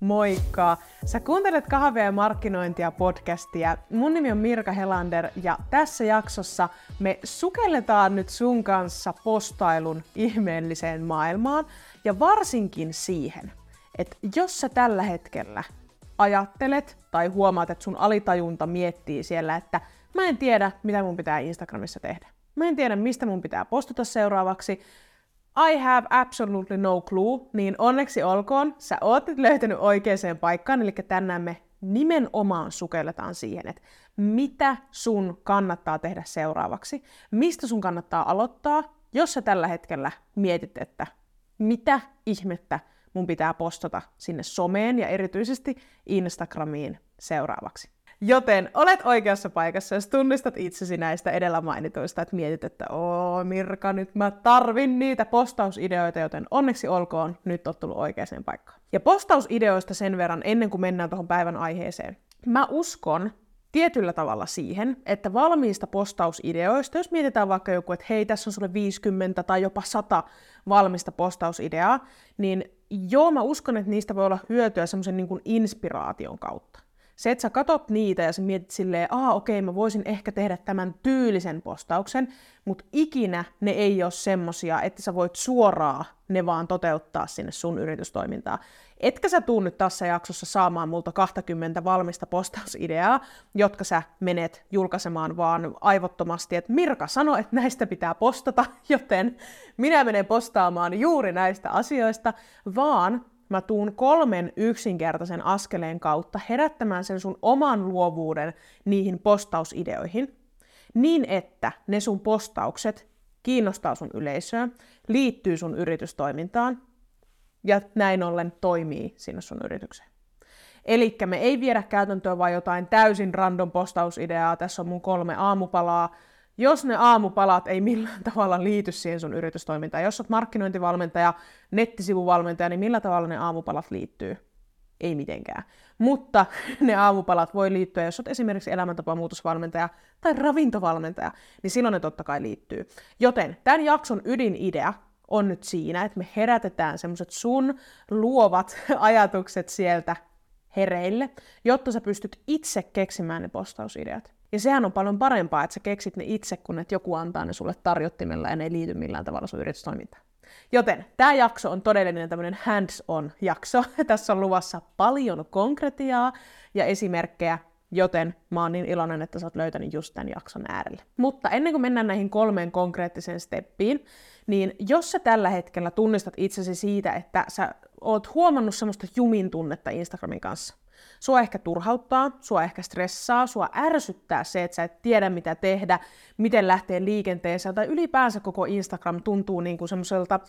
Moikka! Sä kuuntelet kahvia ja markkinointia podcastia. Mun nimi on Mirka Helander ja tässä jaksossa me sukelletaan nyt sun kanssa postailun ihmeelliseen maailmaan ja varsinkin siihen, että jos sä tällä hetkellä ajattelet tai huomaat, että sun alitajunta miettii siellä, että mä en tiedä, mitä mun pitää Instagramissa tehdä. Mä en tiedä, mistä mun pitää postata seuraavaksi. I have absolutely no clue, niin onneksi olkoon, sä oot nyt löytänyt oikeaan paikkaan, eli tänään me nimenomaan sukelletaan siihen, että mitä sun kannattaa tehdä seuraavaksi, mistä sun kannattaa aloittaa, jos sä tällä hetkellä mietit, että mitä ihmettä mun pitää postata sinne someen ja erityisesti Instagramiin seuraavaksi. Joten olet oikeassa paikassa, jos tunnistat itsesi näistä edellä mainituista, että mietit, että oo Mirka, nyt mä tarvin niitä postausideoita, joten onneksi olkoon, nyt oot tullut oikeaan paikkaan. Ja postausideoista sen verran, ennen kuin mennään tuohon päivän aiheeseen. Mä uskon tietyllä tavalla siihen, että valmiista postausideoista, jos mietitään vaikka joku, että hei, tässä on sulle 50 tai jopa 100 valmista postausideaa, niin joo, mä uskon, että niistä voi olla hyötyä semmoisen niin inspiraation kautta. Se, että sä katot niitä ja sä mietit silleen, aa okei, mä voisin ehkä tehdä tämän tyylisen postauksen, mutta ikinä ne ei ole semmosia, että sä voit suoraan ne vaan toteuttaa sinne sun yritystoimintaa. Etkä sä tuu nyt tässä jaksossa saamaan multa 20 valmista postausideaa, jotka sä menet julkaisemaan vaan aivottomasti, että Mirka sanoi, että näistä pitää postata, joten minä menen postaamaan juuri näistä asioista, vaan mä tuun kolmen yksinkertaisen askeleen kautta herättämään sen sun oman luovuuden niihin postausideoihin, niin että ne sun postaukset kiinnostaa sun yleisöä, liittyy sun yritystoimintaan ja näin ollen toimii sinne sun yritykseen. Eli me ei viedä käytäntöön vain jotain täysin random postausideaa, tässä on mun kolme aamupalaa, jos ne aamupalat ei millään tavalla liity siihen sun yritystoimintaan, jos olet markkinointivalmentaja, nettisivuvalmentaja, niin millä tavalla ne aamupalat liittyy? Ei mitenkään. Mutta ne aamupalat voi liittyä, jos olet esimerkiksi elämäntapamuutosvalmentaja tai ravintovalmentaja, niin silloin ne totta kai liittyy. Joten tämän jakson ydinidea on nyt siinä, että me herätetään semmoiset sun luovat ajatukset sieltä hereille, jotta sä pystyt itse keksimään ne postausideat. Ja sehän on paljon parempaa, että sä keksit ne itse, kun että joku antaa ne sulle tarjottimella ja ne ei liity millään tavalla sun yritystoimintaan. Joten tämä jakso on todellinen tämmöinen hands-on jakso. Tässä on luvassa paljon konkretiaa ja esimerkkejä, joten mä oon niin iloinen, että sä oot löytänyt just tämän jakson äärelle. Mutta ennen kuin mennään näihin kolmeen konkreettiseen steppiin, niin jos sä tällä hetkellä tunnistat itsesi siitä, että sä oot huomannut semmoista jumin tunnetta Instagramin kanssa, Sua ehkä turhauttaa, sua ehkä stressaa, sua ärsyttää se, että sä et tiedä mitä tehdä, miten lähtee liikenteeseen, tai ylipäänsä koko Instagram tuntuu niin kuin semmoiselta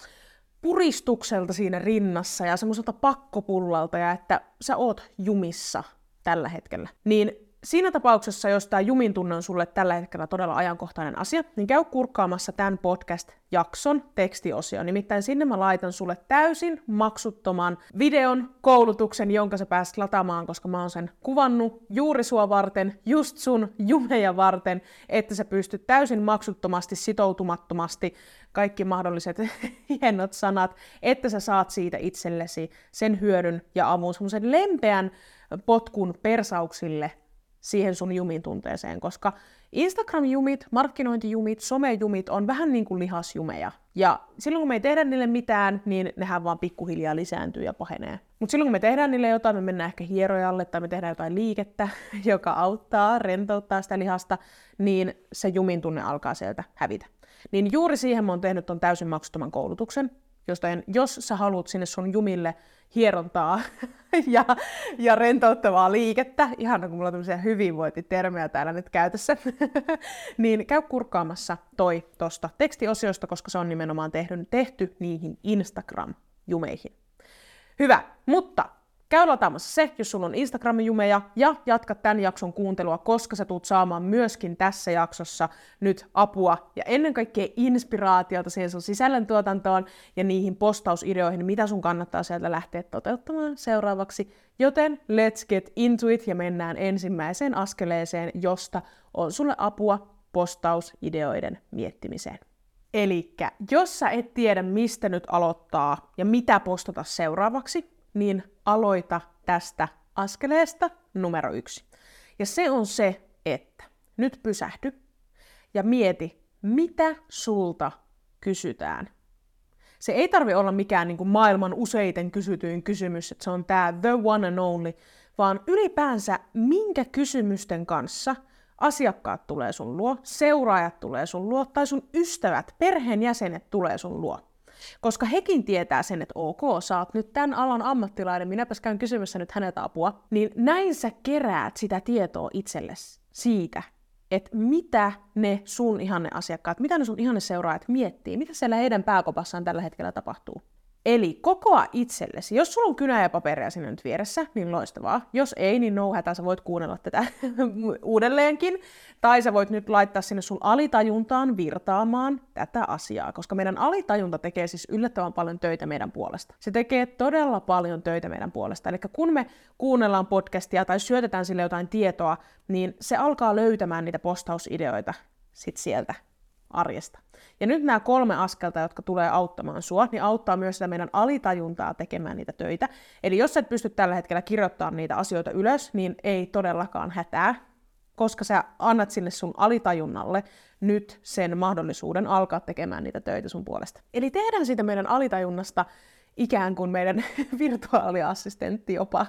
puristukselta siinä rinnassa ja semmoiselta pakkopullalta, ja että sä oot jumissa tällä hetkellä. Niin Siinä tapauksessa, jos tämä Jumin tunne on sulle tällä hetkellä todella ajankohtainen asia, niin käy kurkkaamassa tämän podcast-jakson tekstiosio. Nimittäin sinne mä laitan sulle täysin maksuttoman videon, koulutuksen, jonka sä pääset lataamaan, koska mä oon sen kuvannut juuri sua varten, just sun jumeja varten, että sä pystyt täysin maksuttomasti, sitoutumattomasti, kaikki mahdolliset hienot sanat, että sä saat siitä itsellesi sen hyödyn ja avun, semmoisen lempeän potkun persauksille siihen sun jumin tunteeseen, koska Instagram-jumit, markkinointijumit, somejumit on vähän niin kuin lihasjumeja. Ja silloin kun me ei tehdä niille mitään, niin nehän vaan pikkuhiljaa lisääntyy ja pahenee. Mutta silloin kun me tehdään niille jotain, me mennään ehkä hierojalle tai me tehdään jotain liikettä, joka auttaa, rentouttaa sitä lihasta, niin se jumin tunne alkaa sieltä hävitä. Niin juuri siihen mä oon tehnyt ton täysin maksuttoman koulutuksen, josta jos sä haluat sinne sun jumille hierontaa ja, ja rentouttavaa liikettä, ihan kun mulla on tämmöisiä hyvinvointitermejä täällä nyt käytössä, niin käy kurkkaamassa toi tosta tekstiosiosta, koska se on nimenomaan tehty, tehty niihin Instagram-jumeihin. Hyvä, mutta Käy lataamassa se, jos sulla on Instagram-jumeja, ja jatka tämän jakson kuuntelua, koska sä tulet saamaan myöskin tässä jaksossa nyt apua ja ennen kaikkea inspiraatiota siihen sun sisällöntuotantoon ja niihin postausideoihin, mitä sun kannattaa sieltä lähteä toteuttamaan seuraavaksi. Joten let's get into it ja mennään ensimmäiseen askeleeseen, josta on sulle apua postausideoiden miettimiseen. Eli jos sä et tiedä, mistä nyt aloittaa ja mitä postata seuraavaksi, niin aloita tästä askeleesta numero yksi. Ja se on se, että nyt pysähdy ja mieti, mitä sulta kysytään. Se ei tarvi olla mikään niin kuin maailman useiten kysytyin kysymys, että se on tämä the one and only, vaan ylipäänsä minkä kysymysten kanssa asiakkaat tulee sun luo, seuraajat tulee sun luo, tai sun ystävät, perheenjäsenet tulee sun luo. Koska hekin tietää sen, että ok, sä oot nyt tämän alan ammattilainen, minäpäs käyn kysymässä nyt häneltä apua, niin näin sä keräät sitä tietoa itsellesi siitä, että mitä ne sun ihanne asiakkaat, mitä ne sun ihanne seuraajat miettii, mitä siellä heidän pääkopassaan tällä hetkellä tapahtuu. Eli kokoa itsellesi. Jos sulla on kynä ja paperia sinne nyt vieressä, niin loistavaa. Jos ei, niin no hätä, sä voit kuunnella tätä uudelleenkin. Tai sä voit nyt laittaa sinne sun alitajuntaan virtaamaan tätä asiaa, koska meidän alitajunta tekee siis yllättävän paljon töitä meidän puolesta. Se tekee todella paljon töitä meidän puolesta. Eli kun me kuunnellaan podcastia tai syötetään sille jotain tietoa, niin se alkaa löytämään niitä postausideoita sit sieltä arjesta. Ja nyt nämä kolme askelta, jotka tulee auttamaan sua, niin auttaa myös sitä meidän alitajuntaa tekemään niitä töitä. Eli jos et pysty tällä hetkellä kirjoittamaan niitä asioita ylös, niin ei todellakaan hätää, koska sä annat sinne sun alitajunnalle nyt sen mahdollisuuden alkaa tekemään niitä töitä sun puolesta. Eli tehdään siitä meidän alitajunnasta ikään kuin meidän virtuaaliassistentti jopa,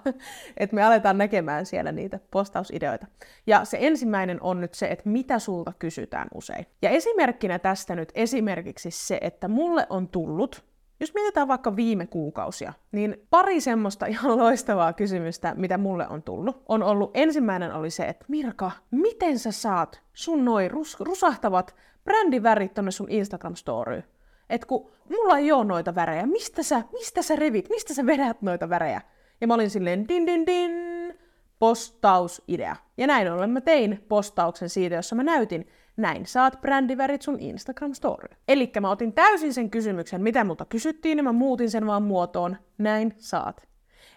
että me aletaan näkemään siellä niitä postausideoita. Ja se ensimmäinen on nyt se, että mitä sulta kysytään usein. Ja esimerkkinä tästä nyt esimerkiksi se, että mulle on tullut, jos mietitään vaikka viime kuukausia, niin pari semmoista ihan loistavaa kysymystä, mitä mulle on tullut, on ollut, ensimmäinen oli se, että Mirka, miten sä saat sun noin rus- rusahtavat brändivärit tonne sun Instagram-storyyn? että kun mulla ei ole noita värejä, mistä sä, mistä sä revit, mistä sä vedät noita värejä? Ja mä olin silleen din din din, postausidea. Ja näin ollen mä tein postauksen siitä, jossa mä näytin, näin saat brändivärit sun Instagram story. Eli mä otin täysin sen kysymyksen, mitä multa kysyttiin, ja mä muutin sen vaan muotoon, näin saat.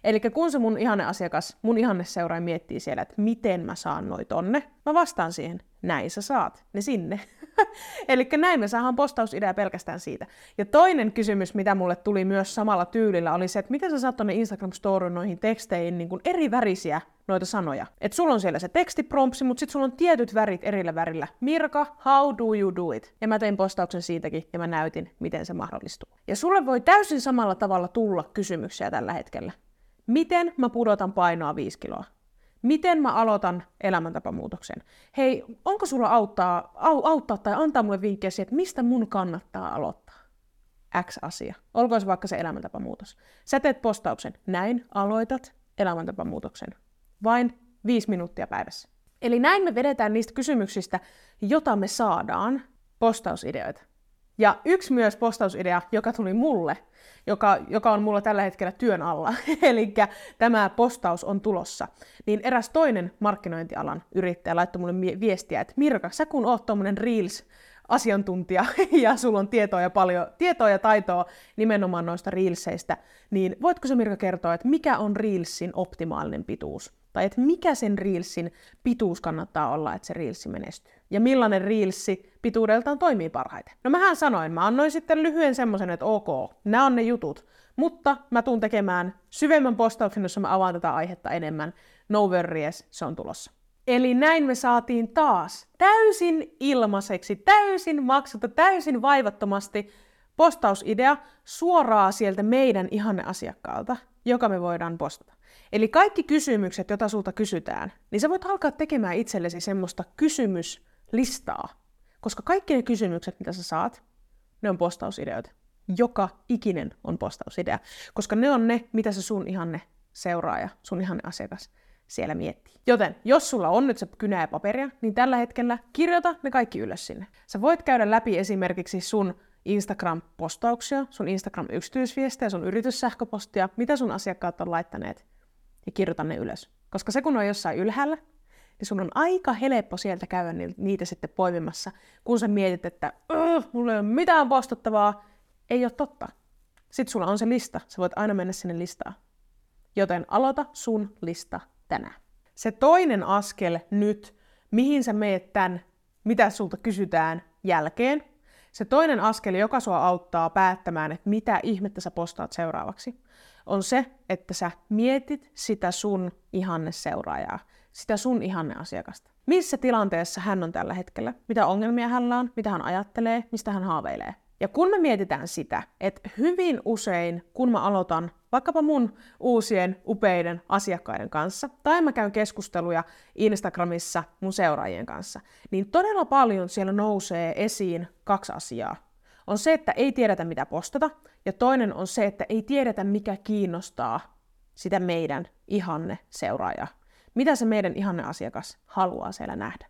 Eli kun se mun ihanne asiakas, mun ihanne seuraaja miettii siellä, että miten mä saan noi tonne, mä vastaan siihen, näin sä saat ne sinne. Eli näin me saadaan postausidea pelkästään siitä. Ja toinen kysymys, mitä mulle tuli myös samalla tyylillä, oli se, että miten sä saat tonne Instagram Storyin noihin teksteihin niin eri värisiä noita sanoja. Että sulla on siellä se tekstiprompsi, mutta sitten sulla on tietyt värit erillä värillä. Mirka, how do you do it? Ja mä tein postauksen siitäkin ja mä näytin, miten se mahdollistuu. Ja sulle voi täysin samalla tavalla tulla kysymyksiä tällä hetkellä. Miten mä pudotan painoa 5 kiloa? Miten mä aloitan elämäntapamuutoksen? Hei, onko sulla auttaa, au, auttaa tai antaa mulle vinkkejä siihen, että mistä mun kannattaa aloittaa? X asia. Olkoon se vaikka se elämäntapamuutos. Sä teet postauksen. Näin aloitat elämäntapamuutoksen. Vain viisi minuuttia päivässä. Eli näin me vedetään niistä kysymyksistä, jota me saadaan, postausideoita. Ja yksi myös postausidea, joka tuli mulle, joka, joka on mulla tällä hetkellä työn alla, eli tämä postaus on tulossa, niin eräs toinen markkinointialan yrittäjä laittoi mulle viestiä, että Mirka, sä kun oot tuommoinen Reels, asiantuntija ja sulla on tietoa ja paljon tietoa ja taitoa nimenomaan noista reelseistä, niin voitko sä Mirka kertoa, että mikä on reelsin optimaalinen pituus? Tai että mikä sen reelsin pituus kannattaa olla, että se reelsi menestyy? Ja millainen reelsi pituudeltaan toimii parhaiten? No mähän sanoin, mä annoin sitten lyhyen semmoisen, että ok, nämä on ne jutut, mutta mä tuun tekemään syvemmän postauksen, jossa mä avaan tätä aihetta enemmän. No worries, se on tulossa. Eli näin me saatiin taas täysin ilmaiseksi, täysin maksutta, täysin vaivattomasti postausidea suoraan sieltä meidän ihanne asiakkaalta, joka me voidaan postata. Eli kaikki kysymykset, joita sulta kysytään, niin sä voit alkaa tekemään itsellesi semmoista kysymyslistaa. Koska kaikki ne kysymykset, mitä sä saat, ne on postausideoita. Joka ikinen on postausidea. Koska ne on ne, mitä se sun ihanne seuraaja, sun ihanne asiakas siellä miettii. Joten jos sulla on nyt se kynä ja paperia, niin tällä hetkellä kirjoita ne kaikki ylös sinne. Sä voit käydä läpi esimerkiksi sun Instagram-postauksia, sun Instagram-yksityisviestejä, sun yrityssähköpostia, mitä sun asiakkaat on laittaneet, ja kirjoita ne ylös. Koska se kun on jossain ylhäällä, niin sun on aika helppo sieltä käydä niitä sitten poimimassa, kun sä mietit, että mulla ei ole mitään postattavaa, ei ole totta. Sitten sulla on se lista, sä voit aina mennä sinne listaan. Joten aloita sun lista tänään. Se toinen askel nyt, mihin sä meet tämän, mitä sulta kysytään jälkeen, Se toinen askel, joka sua auttaa päättämään, että mitä ihmettä sä postaat seuraavaksi, on se, että sä mietit sitä sun ihanne seuraajaa, sitä sun ihanne asiakasta. Missä tilanteessa hän on tällä hetkellä, mitä ongelmia hänellä on, mitä hän ajattelee, mistä hän haaveilee. Ja kun me mietitään sitä, että hyvin usein, kun mä aloitan vaikkapa mun uusien upeiden asiakkaiden kanssa, tai mä käyn keskusteluja Instagramissa mun seuraajien kanssa, niin todella paljon siellä nousee esiin kaksi asiaa. On se, että ei tiedetä mitä postata, ja toinen on se, että ei tiedetä mikä kiinnostaa sitä meidän ihanne seuraajaa. Mitä se meidän ihanne asiakas haluaa siellä nähdä.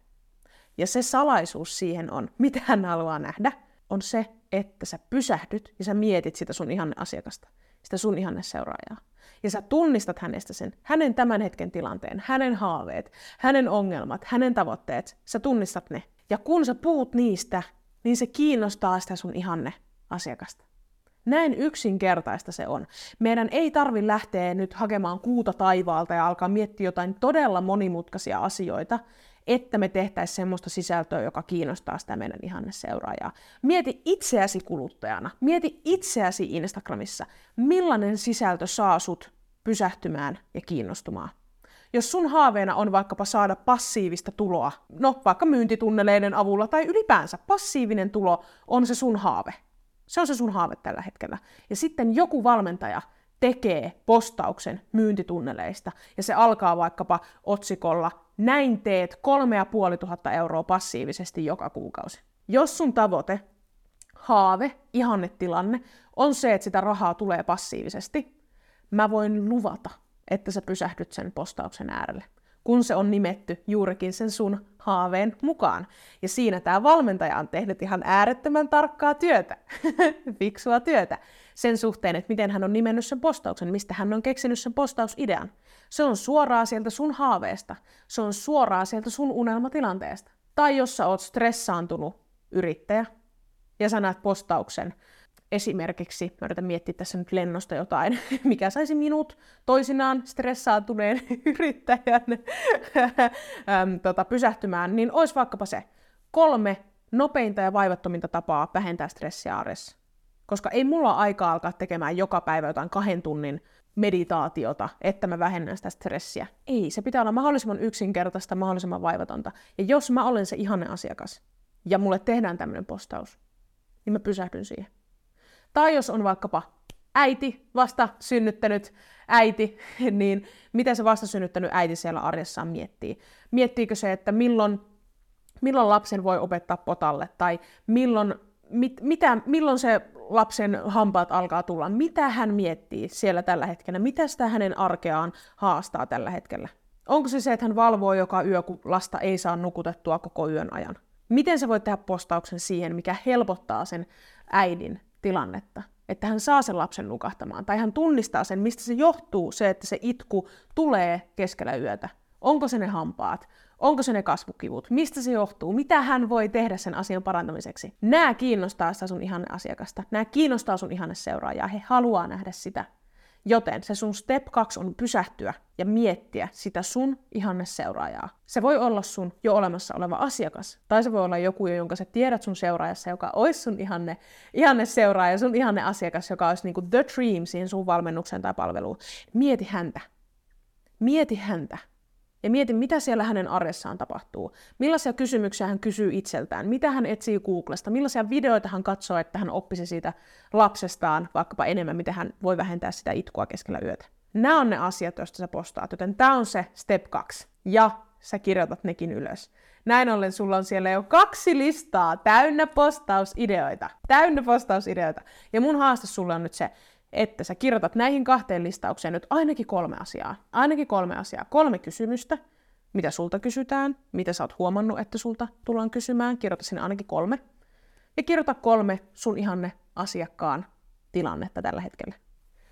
Ja se salaisuus siihen on, mitä hän haluaa nähdä, on se, että sä pysähdyt ja sä mietit sitä sun ihanne asiakasta, sitä sun ihanne seuraajaa. Ja sä tunnistat hänestä sen, hänen tämän hetken tilanteen, hänen haaveet, hänen ongelmat, hänen tavoitteet. Sä tunnistat ne. Ja kun sä puhut niistä, niin se kiinnostaa sitä sun ihanne asiakasta. Näin yksinkertaista se on. Meidän ei tarvi lähteä nyt hakemaan kuuta taivaalta ja alkaa miettiä jotain todella monimutkaisia asioita, että me tehtäisiin semmoista sisältöä, joka kiinnostaa sitä meidän ihanne seuraajaa. Mieti itseäsi kuluttajana, mieti itseäsi Instagramissa, millainen sisältö saa sut pysähtymään ja kiinnostumaan. Jos sun haaveena on vaikkapa saada passiivista tuloa, no vaikka myyntitunneleiden avulla tai ylipäänsä passiivinen tulo on se sun haave. Se on se sun haave tällä hetkellä. Ja sitten joku valmentaja tekee postauksen myyntitunneleista ja se alkaa vaikkapa otsikolla näin teet 3500 euroa passiivisesti joka kuukausi. Jos sun tavoite, haave, ihannetilanne on se, että sitä rahaa tulee passiivisesti, mä voin luvata, että sä pysähdyt sen postauksen äärelle, kun se on nimetty juurikin sen sun haaveen mukaan. Ja siinä tämä valmentaja on tehnyt ihan äärettömän tarkkaa työtä, fiksua työtä, sen suhteen, että miten hän on nimennyt sen postauksen, mistä hän on keksinyt sen postausidean. Se on suoraa sieltä sun haaveesta, se on suoraa sieltä sun unelmatilanteesta. Tai jos sä oot stressaantunut yrittäjä, ja sä näet postauksen, esimerkiksi, mä yritän miettiä tässä nyt lennosta jotain, mikä saisi minut toisinaan stressaantuneen yrittäjän tota, pysähtymään, niin olisi vaikkapa se kolme nopeinta ja vaivattominta tapaa vähentää stressiä arjessa. Koska ei mulla aikaa alkaa tekemään joka päivä jotain kahden tunnin meditaatiota, että mä vähennän sitä stressiä. Ei, se pitää olla mahdollisimman yksinkertaista, mahdollisimman vaivatonta. Ja jos mä olen se ihanne asiakas, ja mulle tehdään tämmöinen postaus, niin mä pysähdyn siihen. Tai jos on vaikkapa äiti, vasta synnyttänyt äiti, niin miten se vasta synnyttänyt äiti siellä arjessaan miettii? Miettiikö se, että milloin, milloin lapsen voi opettaa potalle, tai milloin, mit, mitä, milloin se lapsen hampaat alkaa tulla, mitä hän miettii siellä tällä hetkellä, mitä sitä hänen arkeaan haastaa tällä hetkellä. Onko se se, että hän valvoo joka yö, kun lasta ei saa nukutettua koko yön ajan? Miten se voi tehdä postauksen siihen, mikä helpottaa sen äidin tilannetta? Että hän saa sen lapsen nukahtamaan, tai hän tunnistaa sen, mistä se johtuu, se, että se itku tulee keskellä yötä. Onko se ne hampaat? Onko se ne kasvukivut? Mistä se johtuu? Mitä hän voi tehdä sen asian parantamiseksi? Nämä kiinnostaa sitä sun ihanne asiakasta. Nämä kiinnostaa sun ihanne seuraajaa. He haluaa nähdä sitä. Joten se sun step 2 on pysähtyä ja miettiä sitä sun ihanne seuraajaa. Se voi olla sun jo olemassa oleva asiakas, tai se voi olla joku, jonka sä tiedät sun seuraajassa, joka olisi sun ihanne, ihanne seuraaja, sun ihanne asiakas, joka olisi niinku the dream siihen sun valmennukseen tai palveluun. Mieti häntä. Mieti häntä. Ja mieti, mitä siellä hänen arjessaan tapahtuu. Millaisia kysymyksiä hän kysyy itseltään, mitä hän etsii Googlesta, millaisia videoita hän katsoo, että hän oppisi siitä lapsestaan vaikkapa enemmän, miten hän voi vähentää sitä itkua keskellä yötä. Nämä on ne asiat, joista sä postaat, joten tämä on se step 2. Ja sä kirjoitat nekin ylös. Näin ollen sulla on siellä jo kaksi listaa täynnä postausideoita. Täynnä postausideoita. Ja mun haaste sulle on nyt se, että sä kirjoitat näihin kahteen listaukseen nyt ainakin kolme asiaa. Ainakin kolme asiaa. Kolme kysymystä, mitä sulta kysytään, mitä sä oot huomannut, että sulta tullaan kysymään. Kirjoita sinne ainakin kolme. Ja kirjoita kolme sun ihanne asiakkaan tilannetta tällä hetkellä.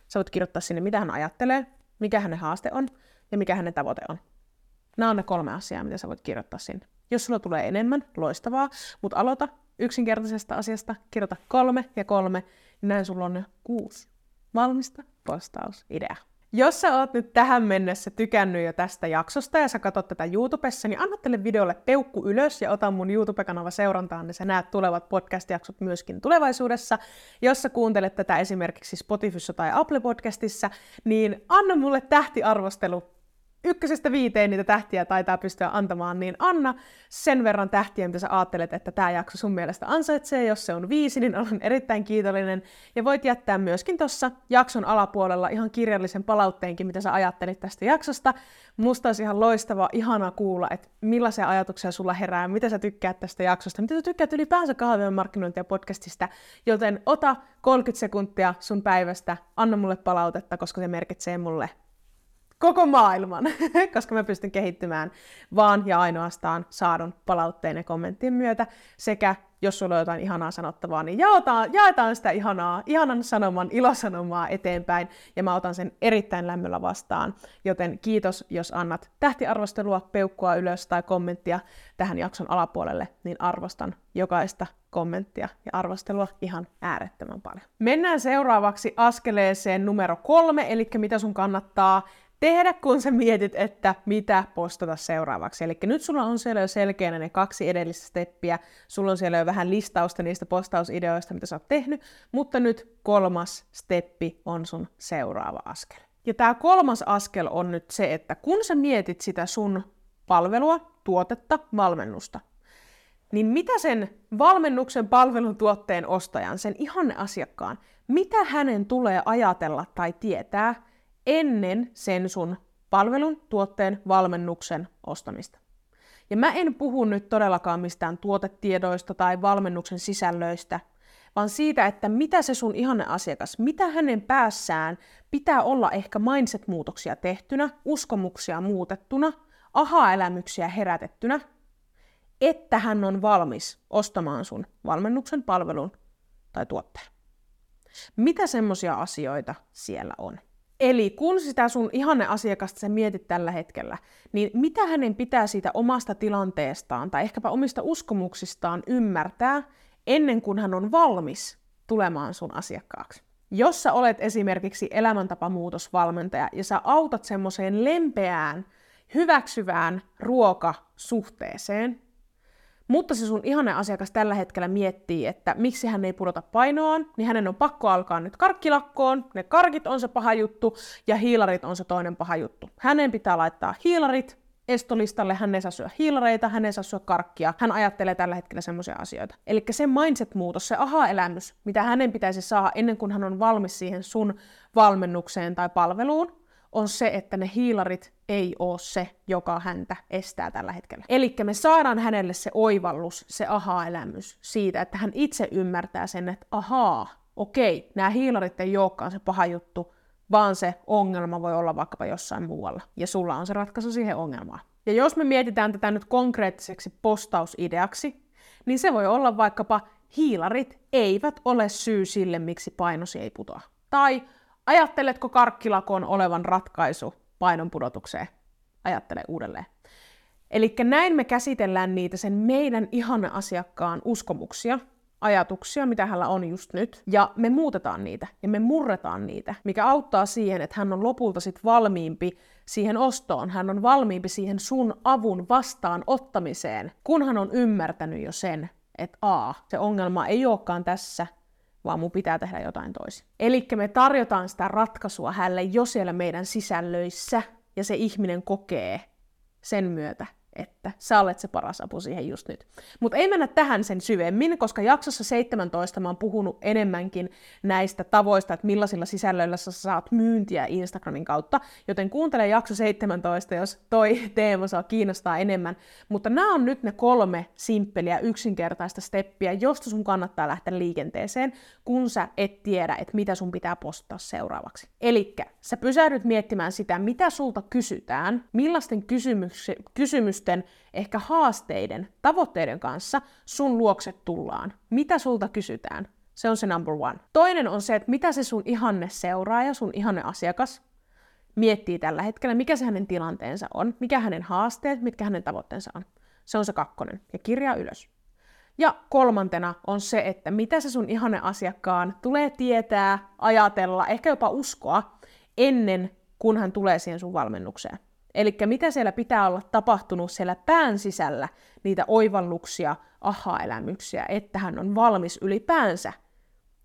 Sä voit kirjoittaa sinne, mitä hän ajattelee, mikä hänen haaste on ja mikä hänen tavoite on. Nämä on ne kolme asiaa, mitä sä voit kirjoittaa sinne. Jos sulla tulee enemmän, loistavaa, mutta aloita yksinkertaisesta asiasta, kirjoita kolme ja kolme, niin näin sulla on ne kuusi valmista postausidea. Jos sä oot nyt tähän mennessä tykännyt jo tästä jaksosta ja sä katsot tätä YouTubessa, niin anna tälle videolle peukku ylös ja ota mun YouTube-kanava seurantaan, niin sä näet tulevat podcast-jaksot myöskin tulevaisuudessa. Jos sä kuuntelet tätä esimerkiksi Spotifyssa tai Apple Podcastissa, niin anna mulle tähtiarvostelu ykkösestä viiteen niitä tähtiä taitaa pystyä antamaan, niin anna sen verran tähtiä, mitä sä ajattelet, että tämä jakso sun mielestä ansaitsee. Jos se on viisi, niin olen erittäin kiitollinen. Ja voit jättää myöskin tuossa jakson alapuolella ihan kirjallisen palautteenkin, mitä sä ajattelit tästä jaksosta. Musta olisi ihan loistava, ihana kuulla, että millaisia ajatuksia sulla herää, mitä sä tykkäät tästä jaksosta, mitä sä tykkäät ylipäänsä kahvien markkinointia podcastista, joten ota 30 sekuntia sun päivästä, anna mulle palautetta, koska se merkitsee mulle koko maailman, koska mä pystyn kehittymään vaan ja ainoastaan saadun palautteen ja kommenttien myötä, sekä jos sulla on jotain ihanaa sanottavaa, niin jaetaan, jaetaan sitä ihanaa, ihanan sanoman, ilosanomaa eteenpäin, ja mä otan sen erittäin lämmöllä vastaan. Joten kiitos, jos annat tähtiarvostelua, peukkua ylös tai kommenttia tähän jakson alapuolelle, niin arvostan jokaista kommenttia ja arvostelua ihan äärettömän paljon. Mennään seuraavaksi askeleeseen numero kolme, eli mitä sun kannattaa tehdä, kun sä mietit, että mitä postata seuraavaksi. Eli nyt sulla on siellä jo selkeänä ne kaksi edellistä steppiä, sulla on siellä jo vähän listausta niistä postausideoista, mitä sä oot tehnyt, mutta nyt kolmas steppi on sun seuraava askel. Ja tämä kolmas askel on nyt se, että kun sä mietit sitä sun palvelua, tuotetta, valmennusta, niin mitä sen valmennuksen palvelun tuotteen ostajan, sen ihanne asiakkaan, mitä hänen tulee ajatella tai tietää, ennen sen sun palvelun, tuotteen, valmennuksen ostamista. Ja mä en puhu nyt todellakaan mistään tuotetiedoista tai valmennuksen sisällöistä, vaan siitä, että mitä se sun ihanne asiakas, mitä hänen päässään pitää olla ehkä mindset-muutoksia tehtynä, uskomuksia muutettuna, aha-elämyksiä herätettynä, että hän on valmis ostamaan sun valmennuksen, palvelun tai tuotteen. Mitä semmoisia asioita siellä on? Eli kun sitä sun ihanne asiakasta sä mietit tällä hetkellä, niin mitä hänen pitää siitä omasta tilanteestaan tai ehkäpä omista uskomuksistaan ymmärtää ennen kuin hän on valmis tulemaan sun asiakkaaksi? Jos sä olet esimerkiksi elämäntapamuutosvalmentaja ja sä autat semmoiseen lempeään, hyväksyvään ruokasuhteeseen, mutta se sun ihana asiakas tällä hetkellä miettii, että miksi hän ei pudota painoaan, niin hänen on pakko alkaa nyt karkkilakkoon. Ne karkit on se paha juttu ja hiilarit on se toinen paha juttu. Hänen pitää laittaa hiilarit estolistalle, hän ei saa syödä hiilareita, hän ei saa syödä karkkia. Hän ajattelee tällä hetkellä semmoisia asioita. Eli se mindset-muutos, se aha-elämys, mitä hänen pitäisi saada ennen kuin hän on valmis siihen sun valmennukseen tai palveluun, on se, että ne hiilarit ei ole se, joka häntä estää tällä hetkellä. Eli me saadaan hänelle se oivallus, se aha-elämys siitä, että hän itse ymmärtää sen, että ahaa, okei, nämä hiilarit ei olekaan se paha juttu, vaan se ongelma voi olla vaikkapa jossain muualla. Ja sulla on se ratkaisu siihen ongelmaan. Ja jos me mietitään tätä nyt konkreettiseksi postausideaksi, niin se voi olla vaikkapa hiilarit eivät ole syy sille, miksi painosi ei putoa. Tai Ajatteletko karkkilakon olevan ratkaisu painon pudotukseen? Ajattele uudelleen. Eli näin me käsitellään niitä sen meidän ihanne asiakkaan uskomuksia, ajatuksia, mitä hänellä on just nyt, ja me muutetaan niitä ja me murretaan niitä, mikä auttaa siihen, että hän on lopulta sit valmiimpi siihen ostoon, hän on valmiimpi siihen sun avun vastaan ottamiseen, kun hän on ymmärtänyt jo sen, että a, se ongelma ei olekaan tässä, vaan mun pitää tehdä jotain toisin. Eli me tarjotaan sitä ratkaisua hänelle jo siellä meidän sisällöissä, ja se ihminen kokee sen myötä, että sä olet se paras apu siihen just nyt. Mutta ei mennä tähän sen syvemmin, koska jaksossa 17 mä oon puhunut enemmänkin näistä tavoista, että millaisilla sisällöillä sä saat myyntiä Instagramin kautta, joten kuuntele jakso 17, jos toi teema saa kiinnostaa enemmän. Mutta nämä on nyt ne kolme simppeliä, yksinkertaista steppiä, josta sun kannattaa lähteä liikenteeseen, kun sä et tiedä, että mitä sun pitää postaa seuraavaksi. Elikkä sä pysähdyt miettimään sitä, mitä sulta kysytään, millaisten kysymys- kysymysten, ehkä haasteiden, tavoitteiden kanssa sun luokset tullaan. Mitä sulta kysytään? Se on se number one. Toinen on se, että mitä se sun ihanne seuraaja, sun ihanne asiakas miettii tällä hetkellä, mikä se hänen tilanteensa on, mikä hänen haasteet, mitkä hänen tavoitteensa on. Se on se kakkonen. Ja kirjaa ylös. Ja kolmantena on se, että mitä se sun ihanne asiakkaan tulee tietää, ajatella, ehkä jopa uskoa ennen kun hän tulee siihen sun valmennukseen. Eli mitä siellä pitää olla tapahtunut siellä pään sisällä, niitä oivalluksia, aha-elämyksiä, että hän on valmis ylipäänsä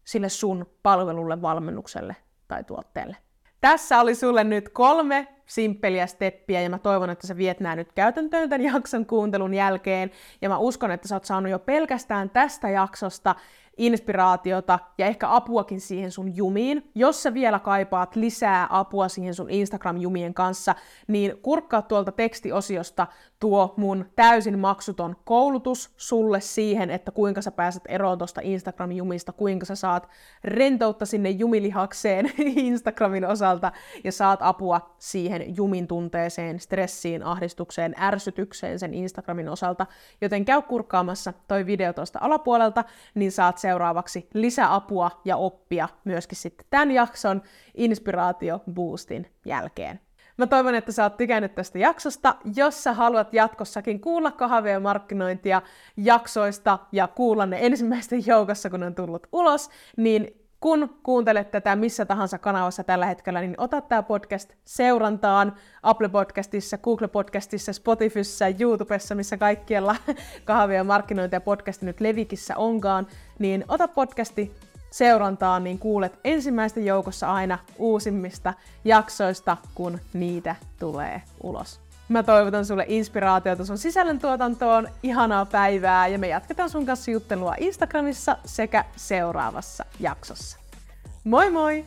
sille sun palvelulle, valmennukselle tai tuotteelle. Tässä oli sulle nyt kolme simppeliä steppiä ja mä toivon, että sä viet nämä nyt käytäntöön tämän jakson kuuntelun jälkeen. Ja mä uskon, että sä oot saanut jo pelkästään tästä jaksosta inspiraatiota ja ehkä apuakin siihen sun jumiin. Jos sä vielä kaipaat lisää apua siihen sun Instagram-jumien kanssa, niin kurkkaa tuolta tekstiosiosta tuo mun täysin maksuton koulutus sulle siihen, että kuinka sä pääset eroon tuosta Instagram-jumista, kuinka sä saat rentoutta sinne jumilihakseen Instagramin osalta ja saat apua siihen jumin tunteeseen, stressiin, ahdistukseen, ärsytykseen sen Instagramin osalta. Joten käy kurkkaamassa toi video tuosta alapuolelta, niin saat seuraavaksi lisäapua ja oppia myöskin sitten tämän jakson inspiraatio boostin jälkeen. Mä toivon, että sä oot tykännyt tästä jaksosta. Jos sä haluat jatkossakin kuulla kahvia markkinointia jaksoista ja kuulla ne ensimmäisten joukossa, kun ne on tullut ulos, niin kun kuuntelet tätä missä tahansa kanavassa tällä hetkellä, niin ota tämä podcast seurantaan Apple Podcastissa, Google Podcastissa, Spotifyssa, YouTubessa, missä kaikkialla kahvia markkinointia podcasti nyt levikissä onkaan, niin ota podcasti seurantaan, niin kuulet ensimmäisten joukossa aina uusimmista jaksoista, kun niitä tulee ulos. Mä toivotan sulle inspiraatiota sun sisällöntuotantoon, ihanaa päivää ja me jatketaan sun kanssa juttelua Instagramissa sekä seuraavassa jaksossa. Moi moi!